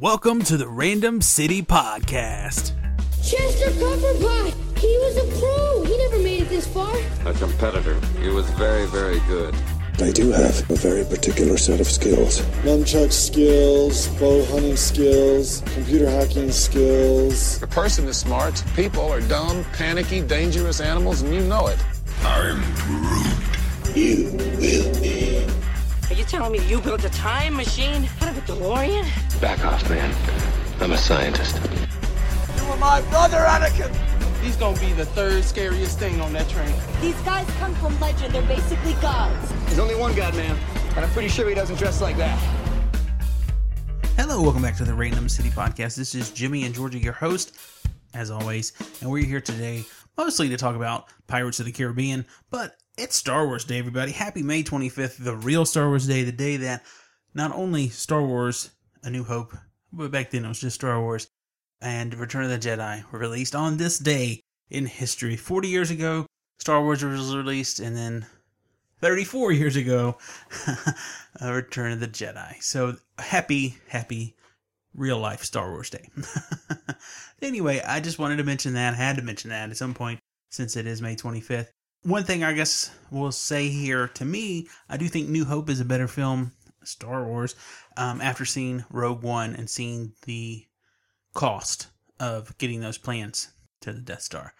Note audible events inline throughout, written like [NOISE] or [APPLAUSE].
Welcome to the Random City Podcast. Chester Copperpot! He was a pro! He never made it this far! A competitor. He was very, very good. I do have a very particular set of skills. Nunchuck skills, bow hunting skills, computer hacking skills. A person is smart. People are dumb, panicky, dangerous animals, and you know it. I'm Groot. You will be. Are you telling me you built a time machine out of a DeLorean? Back off, man. I'm a scientist. You were my brother, Anakin! He's gonna be the third scariest thing on that train. These guys come from legend. They're basically gods. There's only one god, man. And I'm pretty sure he doesn't dress like that. Hello, welcome back to the Random City Podcast. This is Jimmy and Georgia, your host, as always, and we're here today mostly to talk about Pirates of the Caribbean, but it's Star Wars Day, everybody. Happy May 25th, the real Star Wars Day, the day that not only Star Wars A New Hope, but back then it was just Star Wars, and Return of the Jedi were released on this day in history. 40 years ago, Star Wars was released, and then 34 years ago, [LAUGHS] uh, Return of the Jedi. So happy, happy real life Star Wars Day. [LAUGHS] anyway, I just wanted to mention that. I had to mention that at some point since it is May 25th. One thing I guess we'll say here to me, I do think New Hope is a better film, Star Wars, um, after seeing Rogue One and seeing the cost of getting those plans to the Death Star.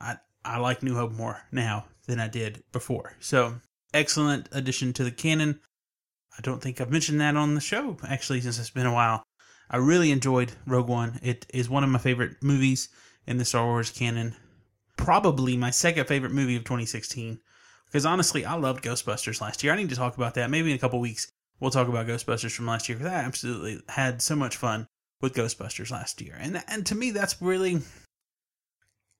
I, I like New Hope more now than I did before. So, excellent addition to the canon. I don't think I've mentioned that on the show, actually, since it's been a while. I really enjoyed Rogue One. It is one of my favorite movies in the Star Wars canon. Probably my second favorite movie of 2016. Because honestly, I loved Ghostbusters last year. I need to talk about that. Maybe in a couple weeks, we'll talk about Ghostbusters from last year. Because I absolutely had so much fun with Ghostbusters last year. And, and to me, that's really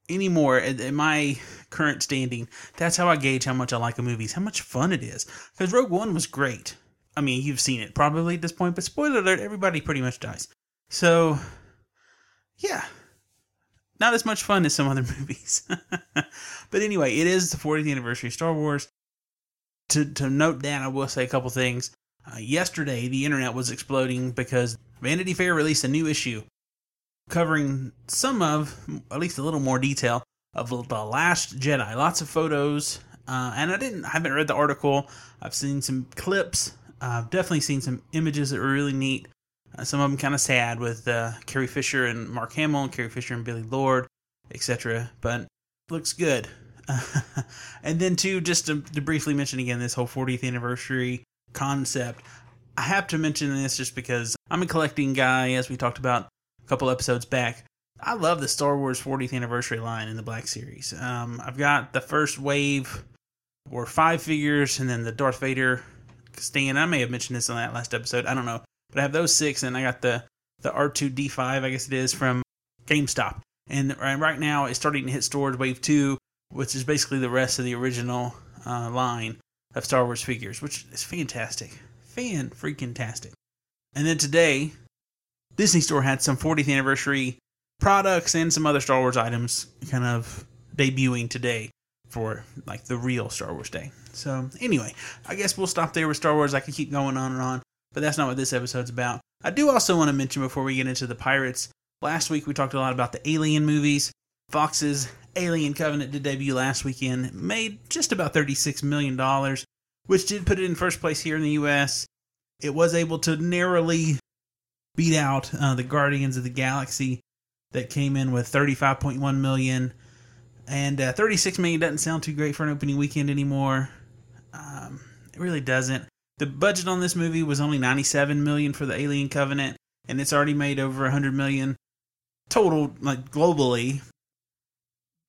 anymore in my current standing. That's how I gauge how much I like a movie, how much fun it is. Because Rogue One was great. I mean, you've seen it probably at this point, but spoiler alert, everybody pretty much dies. So, yeah. Not as much fun as some other [LAUGHS] movies. but anyway, it is the 40th anniversary of Star Wars. To, to note that, I will say a couple things. Uh, yesterday, the internet was exploding because Vanity Fair released a new issue covering some of, at least a little more detail, of The Last Jedi. Lots of photos. Uh, and I didn't, I haven't read the article. I've seen some clips I've definitely seen some images that were really neat. Uh, some of them kind of sad with uh, Carrie Fisher and Mark Hamill, and Carrie Fisher and Billie Lourd, etc. But looks good. [LAUGHS] and then too, just to, to, briefly mention again this whole 40th anniversary concept. I have to mention this just because I'm a collecting guy, as we talked about a couple episodes back. I love the Star Wars 40th anniversary line in the Black Series. Um, I've got the first wave, or five figures, and then the Darth Vader stand. I may have mentioned this on that last episode. I don't know, but I have those six, and I got the the R2D5, I guess it is from GameStop, and right now it's starting to hit stores wave two, which is basically the rest of the original uh, line of Star Wars figures, which is fantastic, fan freaking tastic. And then today, Disney Store had some 40th anniversary products and some other Star Wars items kind of debuting today for like the real Star Wars Day. So anyway, I guess we'll stop there with Star Wars. I could keep going on and on, but that's not what this episode's about. I do also want to mention before we get into the pirates. Last week we talked a lot about the Alien movies. Fox's Alien Covenant did debut last weekend, made just about $36 million, which did put it in first place here in the U.S. It was able to narrowly beat out uh, the Guardians of the Galaxy that came in with 35.1 million and uh, 36 million doesn't sound too great for an opening weekend anymore um, it really doesn't the budget on this movie was only 97 million for the alien covenant and it's already made over 100 million total like globally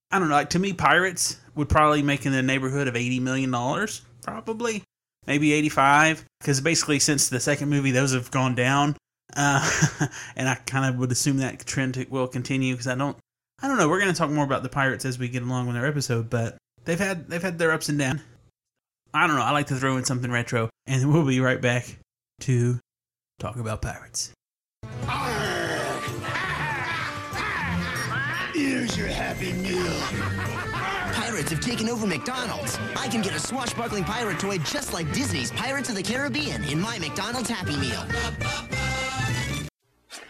i don't know like to me pirates would probably make in the neighborhood of 80 million dollars probably maybe 85 because basically since the second movie those have gone down uh, [LAUGHS] and I kind of would assume that trend will continue because I don't, I don't know. We're going to talk more about the pirates as we get along with our episode, but they've had they've had their ups and downs. I don't know. I like to throw in something retro, and we'll be right back to talk about pirates. Here's your happy meal. Pirates have taken over McDonald's. I can get a swashbuckling pirate toy just like Disney's Pirates of the Caribbean in my McDonald's Happy Meal.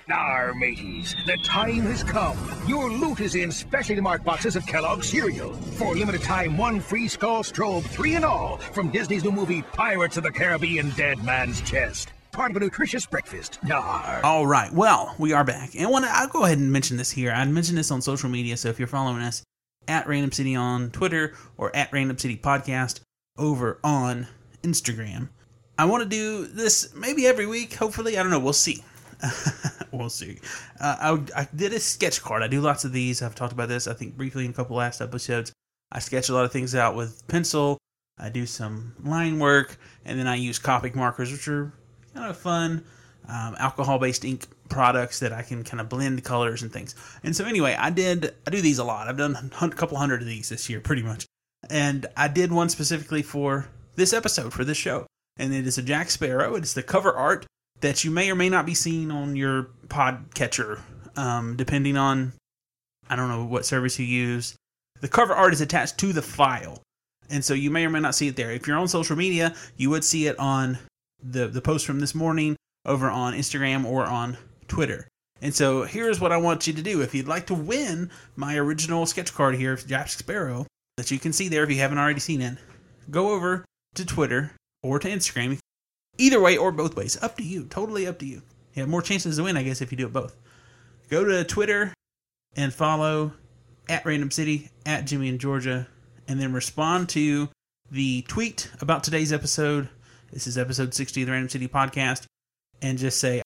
Our mateys, the time has come. Your loot is in specially marked boxes of Kellogg's cereal. For limited time, one free skull strobe, three and all, from Disney's new movie Pirates of the Caribbean Dead Man's Chest. Part of a nutritious breakfast. Yar. All right. Well, we are back. And when I'll go ahead and mention this here. I mentioned this on social media, so if you're following us at Random City on Twitter or at Random City Podcast over on Instagram. I want to do this maybe every week, hopefully. I don't know. We'll see. [LAUGHS] we'll see. Uh, I, I did a sketch card. I do lots of these. I've talked about this, I think, briefly in a couple last episodes. I sketch a lot of things out with pencil. I do some line work, and then I use Copic markers, which are kind of fun um, alcohol-based ink products that I can kind of blend colors and things. And so anyway, I did I do these a lot. I've done a couple hundred of these this year, pretty much. And I did one specifically for this episode for this show, and it is a Jack Sparrow. It's the cover art that you may or may not be seeing on your podcatcher, um, depending on I don't know what service you use. The cover art is attached to the file, and so you may or may not see it there. If you're on social media, you would see it on the the post from this morning over on Instagram or on Twitter. And so here's what I want you to do. If you'd like to win my original sketch card here, Jack Sparrow, that you can see there if you haven't already seen it, go over to Twitter or to Instagram. Either way or both ways. Up to you. Totally up to you. You have more chances to win, I guess, if you do it both. Go to Twitter and follow at Random City, at Jimmy in Georgia, and then respond to the tweet about today's episode. This is episode 60 of the Random City podcast. And just say,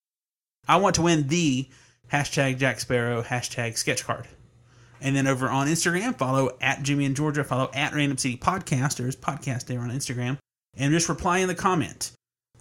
I want to win the hashtag Jack Sparrow, hashtag sketch card. And then over on Instagram, follow at Jimmy in Georgia, follow at Random City Podcast. Podcasters, podcast there on Instagram, and just reply in the comment.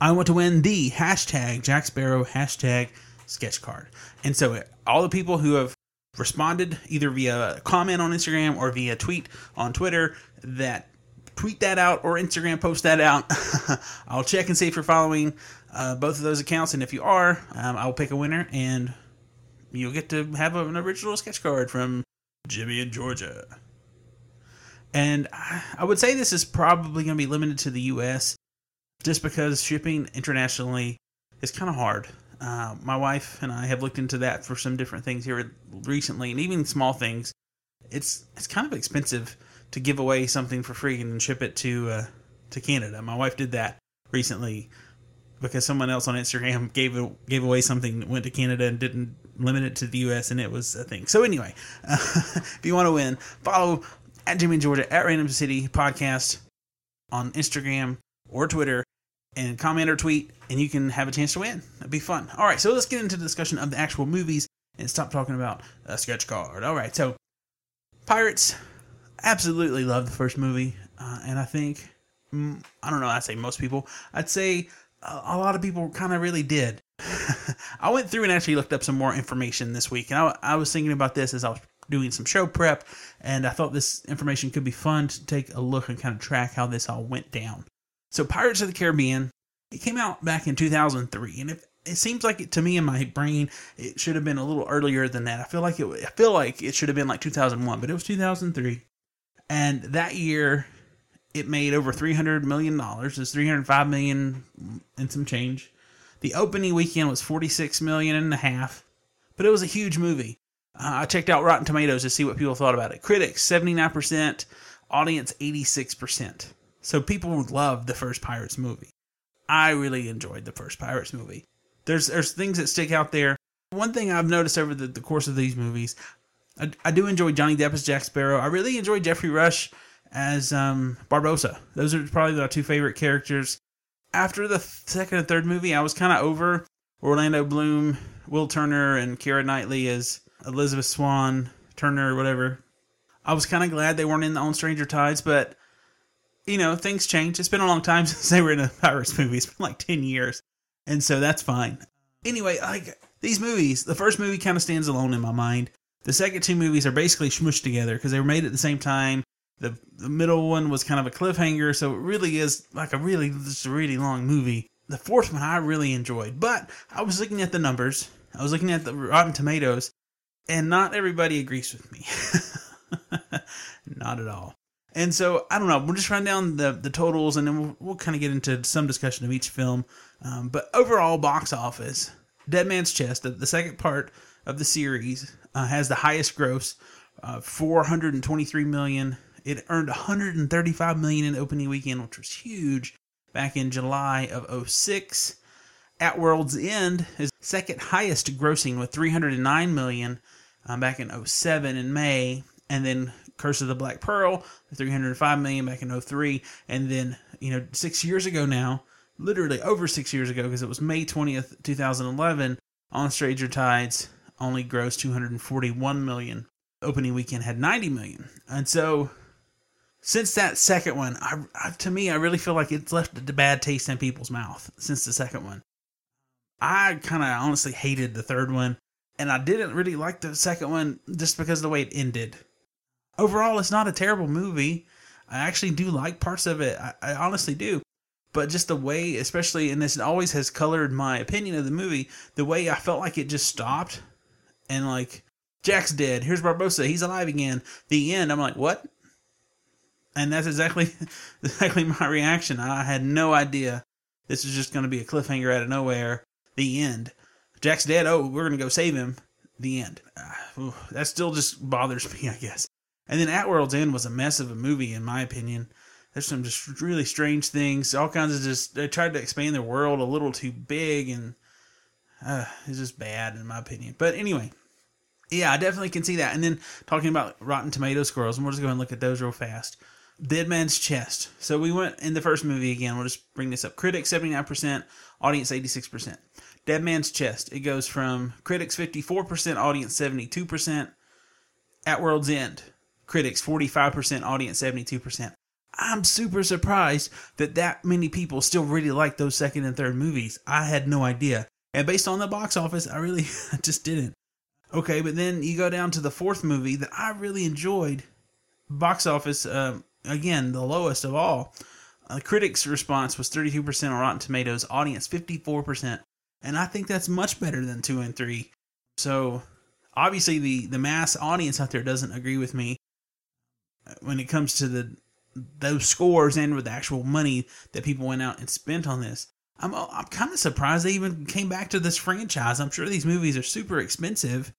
I want to win the hashtag Jack Sparrow, hashtag sketch card. And so all the people who have responded either via comment on Instagram or via tweet on Twitter that tweet that out or Instagram post that out. [LAUGHS] I'll check and see if you're following uh, both of those accounts. And if you are, um, I'll pick a winner and you'll get to have an original sketch card from Jimmy in Georgia. And I would say this is probably going to be limited to the US just because shipping internationally is kind of hard. Uh, my wife and I have looked into that for some different things here recently, and even small things. It's it's kind of expensive to give away something for free and ship it to uh, to Canada. My wife did that recently because someone else on Instagram gave gave away something that went to Canada and didn't limit it to the U.S. and it was a thing. So anyway, uh, [LAUGHS] if you want to win, follow at Jimmy Georgia at Random City Podcast on Instagram or Twitter and comment or tweet, and you can have a chance to win. That'd be fun. All right, so let's get into the discussion of the actual movies and stop talking about a sketch card. All right, so Pirates, absolutely love the first movie, uh, and I think mm, I don't know. I'd say most people. I'd say a, a lot of people kind of really did. [LAUGHS] I went through and actually looked up some more information this week, and I, I was thinking about this as I was doing some show prep, and I thought this information could be fun to take a look and kind of track how this all went down. So Pirates of the Caribbean, it came out back in 2003, and it seems like it to me in my brain it should have been a little earlier than that. I feel like it I feel like it should have been like 2001, but it was 2003. And that year it made over 300 million dollars. It's 305 million and some change. The opening weekend was 46 million and a half, but it was a huge movie. Uh, I checked out Rotten Tomatoes to see what people thought about it. Critics 79%, audience 86%. So people love the first Pirates movie. I really enjoyed the first Pirates movie. There's there's things that stick out there. One thing I've noticed over the, the course of these movies, I, I, do enjoy Johnny Depp as Jack Sparrow. I really enjoy Geoffrey Rush as um, Barbossa. Those are probably my two favorite characters. After the second and third movie, I was kind of over Orlando Bloom, Will Turner, and Keira Knightley as Elizabeth Swann, Turner, or whatever. I was kind of glad they weren't in the On Stranger Tides, but you know, things change. It's been a long time [LAUGHS] since they were in a Pirates movie. It's been like 10 years. And so that's fine. Anyway, like these movies, the first movie kind of stands alone in my mind. The second two movies are basically smushed together because they were made at the same time. The, the middle one was kind of a cliffhanger, so it really is like a really, just a really long movie. The fourth one I really enjoyed, but I was looking at the numbers. I was looking at the Rotten Tomatoes, and not everybody agrees with me. [LAUGHS] not at all. And so I don't know. We'll just run down the the totals, and then we'll, we'll kind of get into some discussion of each film. Um, but overall, box office, Dead Man's Chest, the, the second part of the series, uh, has the highest gross, uh, 423 million. It earned 135 million in opening weekend, which was huge back in July of 06. At World's End is second highest grossing with 309 million um, back in 07 in May, and then Curse of the Black Pearl, 305 million back in 03, and then you know six years ago now, literally over six years ago because it was May 20th, 2011, on Stranger Tides only grossed 241 million. Opening weekend had 90 million, and so since that second one, I, I, to me, I really feel like it's left a bad taste in people's mouth since the second one. I kind of honestly hated the third one, and I didn't really like the second one just because of the way it ended. Overall, it's not a terrible movie. I actually do like parts of it. I, I honestly do. But just the way, especially, and this always has colored my opinion of the movie, the way I felt like it just stopped and like, Jack's dead. Here's Barbossa. He's alive again. The end. I'm like, what? And that's exactly [LAUGHS] exactly my reaction. I had no idea this was just going to be a cliffhanger out of nowhere. The end. Jack's dead. Oh, we're going to go save him. The end. Uh, that still just bothers [LAUGHS] me, I guess. And then At World's End was a mess of a movie, in my opinion. There's some just really strange things. All kinds of just they tried to expand their world a little too big, and uh, it's just bad in my opinion. But anyway, yeah, I definitely can see that. And then talking about Rotten Tomato scores, and we'll just go and look at those real fast. Dead Man's Chest. So we went in the first movie again. We'll just bring this up. Critics 79%, audience 86%. Dead Man's Chest. It goes from critics 54%, audience 72%. At World's End. Critics 45%, audience 72%. I'm super surprised that that many people still really like those second and third movies. I had no idea. And based on the box office, I really [LAUGHS] just didn't. Okay, but then you go down to the fourth movie that I really enjoyed. Box office, um, again, the lowest of all. Uh, critics' response was 32% on Rotten Tomatoes, audience 54%. And I think that's much better than 2 and 3. So, obviously, the, the mass audience out there doesn't agree with me when it comes to the those scores and with the actual money that people went out and spent on this. I'm I'm kind of surprised they even came back to this franchise. I'm sure these movies are super expensive.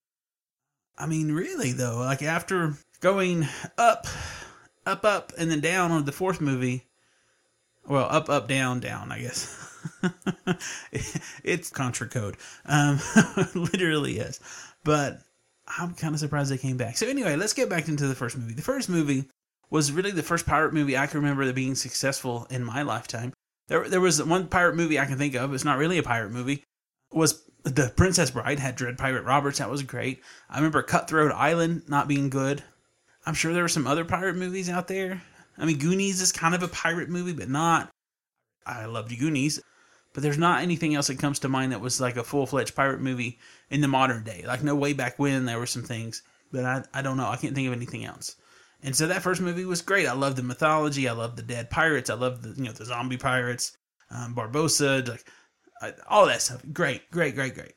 I mean, really though, like after going up up, up, and then down on the fourth movie. Well, up, up, down, down, I guess. [LAUGHS] it's contra code. Um, [LAUGHS] literally is. But I'm kind of surprised they came back. So, anyway, let's get back into the first movie. The first movie was really the first pirate movie I can remember that being successful in my lifetime. There, there was one pirate movie I can think of. It's not really a pirate movie. Was the Princess Bride had Dread Pirate Roberts. That was great. I remember Cutthroat Island not being good. I'm sure there were some other pirate movies out there. I mean, Goonies is kind of a pirate movie, but not. I loved Goonies, but there's not anything else that comes to mind that was like a full fledged pirate movie in the modern day. Like, no way back when there were some things, but I, I don't know. I can't think of anything else. And so that first movie was great. I love the mythology. I love the dead pirates. I love the you know the zombie pirates, um, Barbossa, like all that stuff. Great, great, great, great.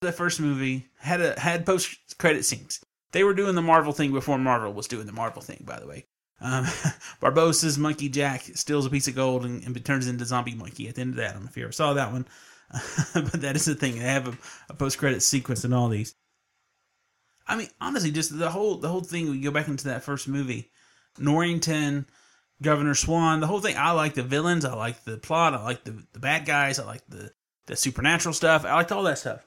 The first movie had a had post credit scenes. They were doing the Marvel thing before Marvel was doing the Marvel thing, by the way. Um, [LAUGHS] Barbossa's Monkey Jack steals a piece of gold and, and, turns into zombie monkey at the end of that. I don't know if you ever saw that one, [LAUGHS] but that is the thing. They have a, a post credit sequence in all these. I mean, honestly, just the whole the whole thing. We go back into that first movie, Norrington, Governor Swann, the whole thing. I like the villains. I like the plot. I like the the bad guys. I like the the supernatural stuff. I liked all that stuff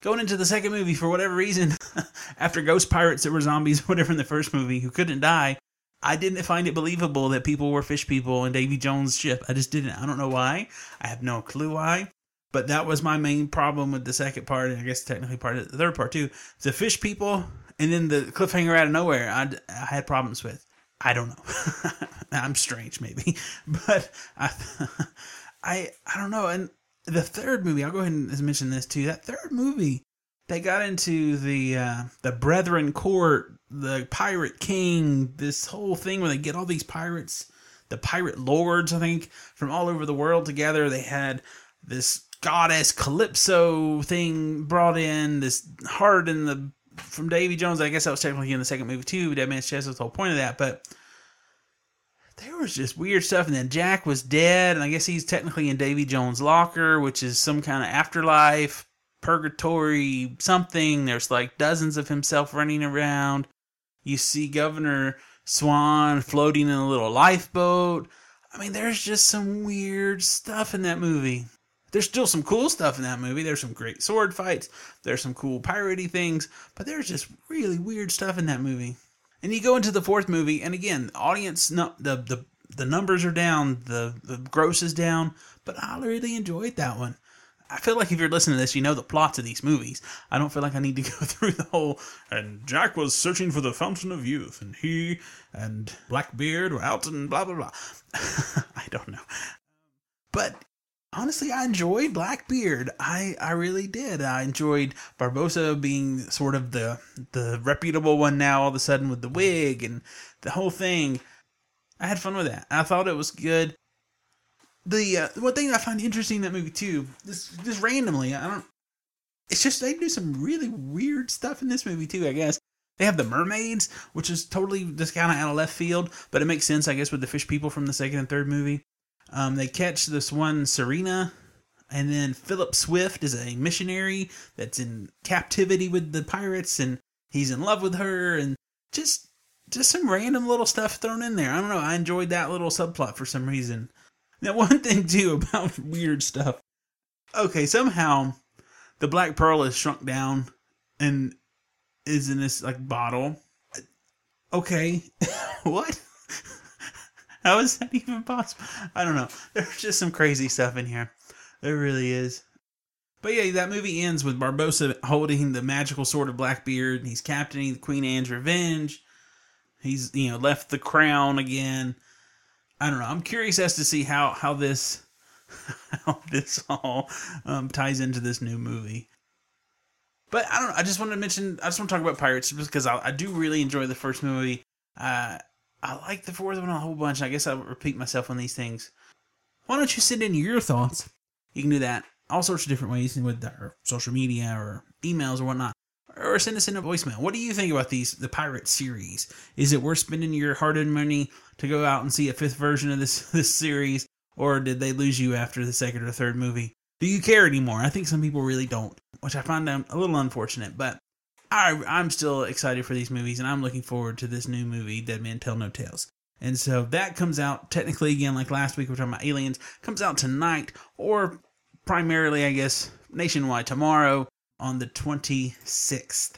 going into the second movie for whatever reason, [LAUGHS] after ghost pirates that were zombies, whatever in the first movie, who couldn't die, I didn't find it believable that people were fish people in Davy Jones' ship. I just didn't. I don't know why. I have no clue why. But that was my main problem with the second part, and I guess technically part of the third part too. The fish people, and then the cliffhanger out of nowhere. I, I had problems with. I don't know. [LAUGHS] I'm strange, maybe, [LAUGHS] but I, [LAUGHS] I, I don't know. And the third movie, I'll go ahead and mention this too. That third movie, they got into the uh, the Brethren Court, the Pirate King, this whole thing where they get all these pirates, the pirate lords, I think, from all over the world together. They had this goddess Calypso thing brought in, this heart in the from Davy Jones. I guess that was technically in the second movie too. Dead Man's Chest was the whole point of that, but there was just weird stuff. And then Jack was dead, and I guess he's technically in Davy Jones' locker, which is some kind of afterlife purgatory something. There's like dozens of himself running around. You see Governor Swann floating in a little lifeboat. I mean, there's just some weird stuff in that movie. There's still some cool stuff in that movie. There's some great sword fights. There's some cool piratey things, but there's just really weird stuff in that movie. And you go into the fourth movie, and again, the audience, no, the the the numbers are down, the the gross is down, but I really enjoyed that one. I feel like if you're listening to this, you know the plots of these movies. I don't feel like I need to [LAUGHS] go through the whole. And Jack was searching for the fountain of youth, and he and Blackbeard were out and blah blah blah. [LAUGHS] I don't know, but honestly, I enjoyed Blackbeard. I I really did. I enjoyed Barbossa being sort of the the reputable one now. All of a sudden with the wig and the whole thing. I had fun with that. I thought it was good the uh, one thing I find interesting in that movie too, just just randomly, I don't. It's just they do some really weird stuff in this movie too. I guess they have the mermaids, which is totally just kind of out of left field, but it makes sense, I guess, with the fish people from the second and third movie. Um, they catch this one Syrena, and then Philip Swift is a missionary that's in captivity with the pirates, and he's in love with her, and just just some random little stuff thrown in there. I don't know. I enjoyed that little subplot for some reason. Now, [LAUGHS] one thing too about weird stuff. Okay, somehow the Black Pearl is shrunk down and is in this like bottle. Okay, [LAUGHS] what? [LAUGHS] How is that even possible? I don't know. There's just some crazy stuff in here. There really is. But yeah, that movie ends with Barbossa holding the magical sword of Blackbeard. And he's captaining the Queen Anne's Revenge. He's you know left the crown again I don't know. I'm curious as to see how how this [LAUGHS] how this all um, ties into this new movie. But I don't know. I just wanted to mention. I just want to talk about Pirates because I, I do really enjoy the first movie. Uh, I like the fourth one a whole bunch. I guess I'll repeat myself on these things. Why don't you send in your thoughts? You can do that all sorts of different ways with our social media or emails or whatnot or send us in a voicemail. What do you think about these the pirate series? Is it worth spending your hard-earned money to go out and see a fifth version of this [LAUGHS] this series, or did they lose you after the second or third movie? Do you care anymore? I think some people really don't, which I find um, a little unfortunate. But I I'm still excited for these movies, and I'm looking forward to this new movie, Dead Man Tell No Tales. And so that comes out technically again, like last week we are talking about Aliens, comes out tonight, or primarily, I guess, nationwide tomorrow on the 26th.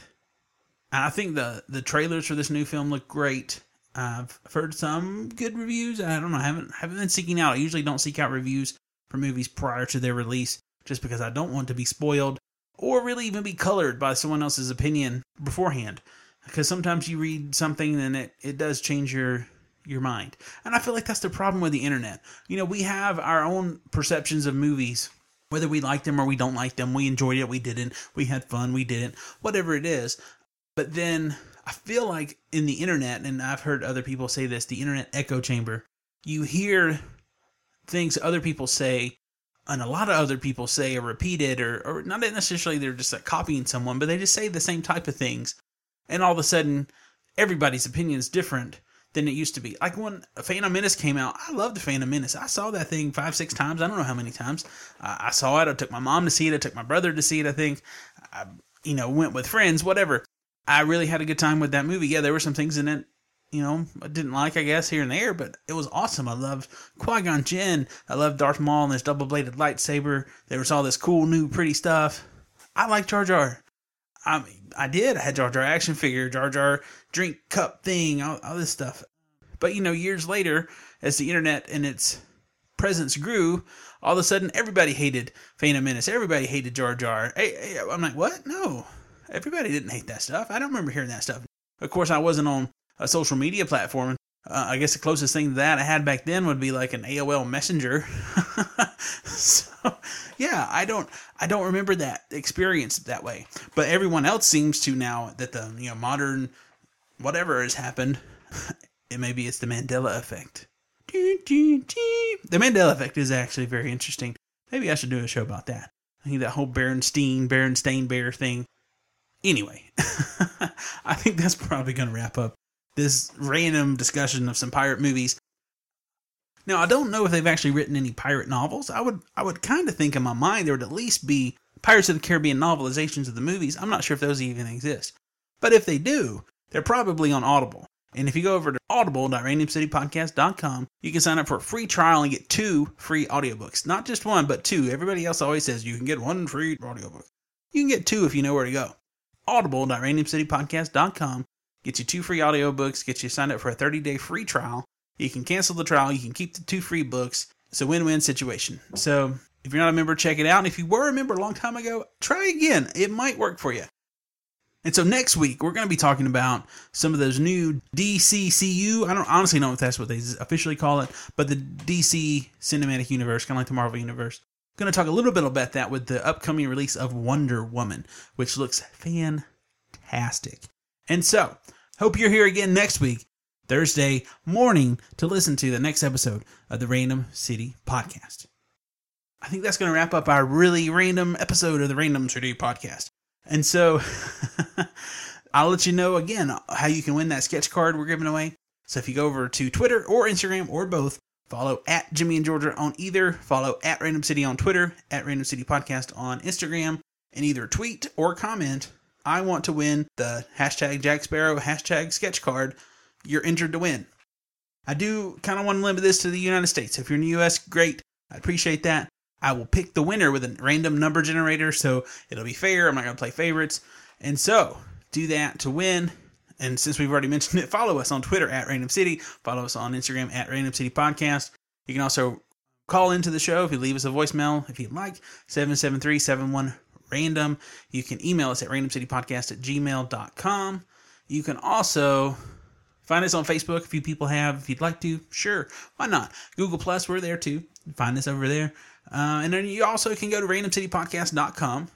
And I think the the trailers for this new film look great. I've heard some good reviews. I don't know. I haven't haven't been seeking out. I usually don't seek out reviews for movies prior to their release, just because I don't want to be spoiled or really even be colored by someone else's opinion beforehand. Because sometimes you read something and it, it does change your your mind. And I feel like that's the problem with the internet. You know, we have our own perceptions of movies whether we liked them or we don't like them, we enjoyed it, we didn't, we had fun, we didn't, whatever it is. But then I feel like in the internet, and I've heard other people say this, the internet echo chamber, you hear things other people say, and a lot of other people say are repeated or, or not necessarily they're just like copying someone, but they just say the same type of things. And all of a sudden, everybody's opinion is different than it used to be. Like when Phantom Menace came out, I loved the Phantom Menace. I saw that thing five, six times. I don't know how many times. Uh, I saw it. I took my mom to see it. I took my brother to see it. I think, I, you know, went with friends, whatever. I really had a good time with that movie. Yeah, there were some things in it, you know, I didn't like, I guess, here and there, but it was awesome. I loved Qui Gon Jinn. I loved Darth Maul and his double bladed lightsaber. There was all this cool, new, pretty stuff. I like Jar Jar. I mean, I did. I had Jar Jar action figure, Jar Jar drink cup thing, all, all this stuff. But you know, years later, as the internet and its presence grew, all of a sudden everybody hated Phantom Menace. Everybody hated Jar Jar. Hey, hey, I'm like, what? No, everybody didn't hate that stuff. I don't remember hearing that stuff. Of course, I wasn't on a social media platform. Uh, I guess the closest thing to that I had back then would be like an AOL Messenger. [LAUGHS] so, yeah, I don't, I don't remember that experience that way. But everyone else seems to now that the you know modern whatever has happened. [LAUGHS] It maybe it's the Mandela effect. The Mandela effect is actually very interesting. Maybe I should do a show about that. I think that whole Berenstein, Berenstain Bear thing. Anyway, [LAUGHS] I think that's probably going to wrap up this random discussion of some pirate movies. Now, I don't know if they've actually written any pirate novels. I would I would kind of think in my mind there would at least be Pirates of the Caribbean novelizations of the movies, I'm not sure if those even exist. But if they do, they're probably on Audible. And if you go over to audible.randomcitypodcast.com, you can sign up for a free trial and get two free audiobooks. Not just one, but two. Everybody else always says you can get one free audiobook. You can get two if you know where to go. Audible.randomcitypodcast.com gets you two free audiobooks, get you signed up for a 30 day free trial. You can cancel the trial, you can keep the two free books. It's a win win situation. So if you're not a member, check it out. And if you were a member a long time ago, try again. It might work for you. And so next week we're going to be talking about some of those new DCCU. I don't honestly know if that's what they officially call it, but the DC Cinematic Universe, kind of like the Marvel Universe. Going to talk a little bit about that with the upcoming release of Wonder Woman, which looks fantastic. And so, hope you're here again next week, Thursday morning, to listen to the next episode of the Random City Podcast. I think that's going to wrap up our really random episode of the Random City Podcast. And so [LAUGHS] I'll let you know again how you can win that sketch card we're giving away. So if you go over to Twitter or Instagram or both, follow at Jimmy and Georgia on either, follow at Random City on Twitter, at Random City Podcast on Instagram, and either tweet or comment, I want to win the hashtag Jack Sparrow, hashtag sketch card. You're entered to win. I do kind of want to limit this to the United States. If you're in the US, great. I appreciate that. I will pick the winner with a random number generator, so it'll be fair. I'm not going to play favorites. And so, do that to win. And since we've already mentioned it, follow us on Twitter at Random City. Follow us on Instagram at Random City Podcast. You can also call into the show if you leave us a voicemail if you'd like 773-71 random you can email us at randomcitypodcast at gmail.com you can also find us on facebook a few people have if you'd like to sure why not google plus we're there too find us over there uh, and then you also can go to randomcitypodcast.com.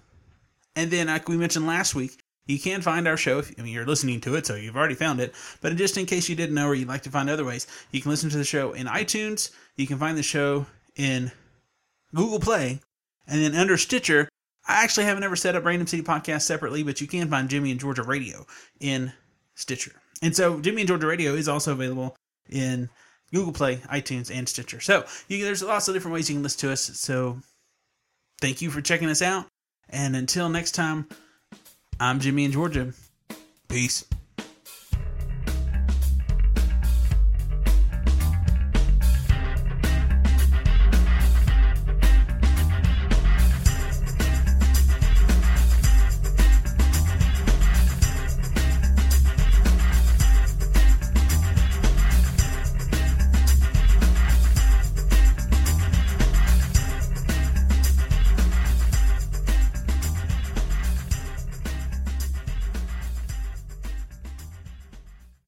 And then, like we mentioned last week, you can find our show. If, I mean, you're listening to it, so you've already found it. But just in case you didn't know or you'd like to find other ways, you can listen to the show in iTunes. You can find the show in Google Play. And then under Stitcher, I actually haven't ever set up Random City Podcast separately, but you can find Jimmy and Georgia Radio in Stitcher. And so Jimmy and Georgia Radio is also available in Google Play, iTunes, and Stitcher. So you, there's lots of different ways you can listen to us. So thank you for checking us out. And until next time, I'm Jimmy and Georgia. Peace.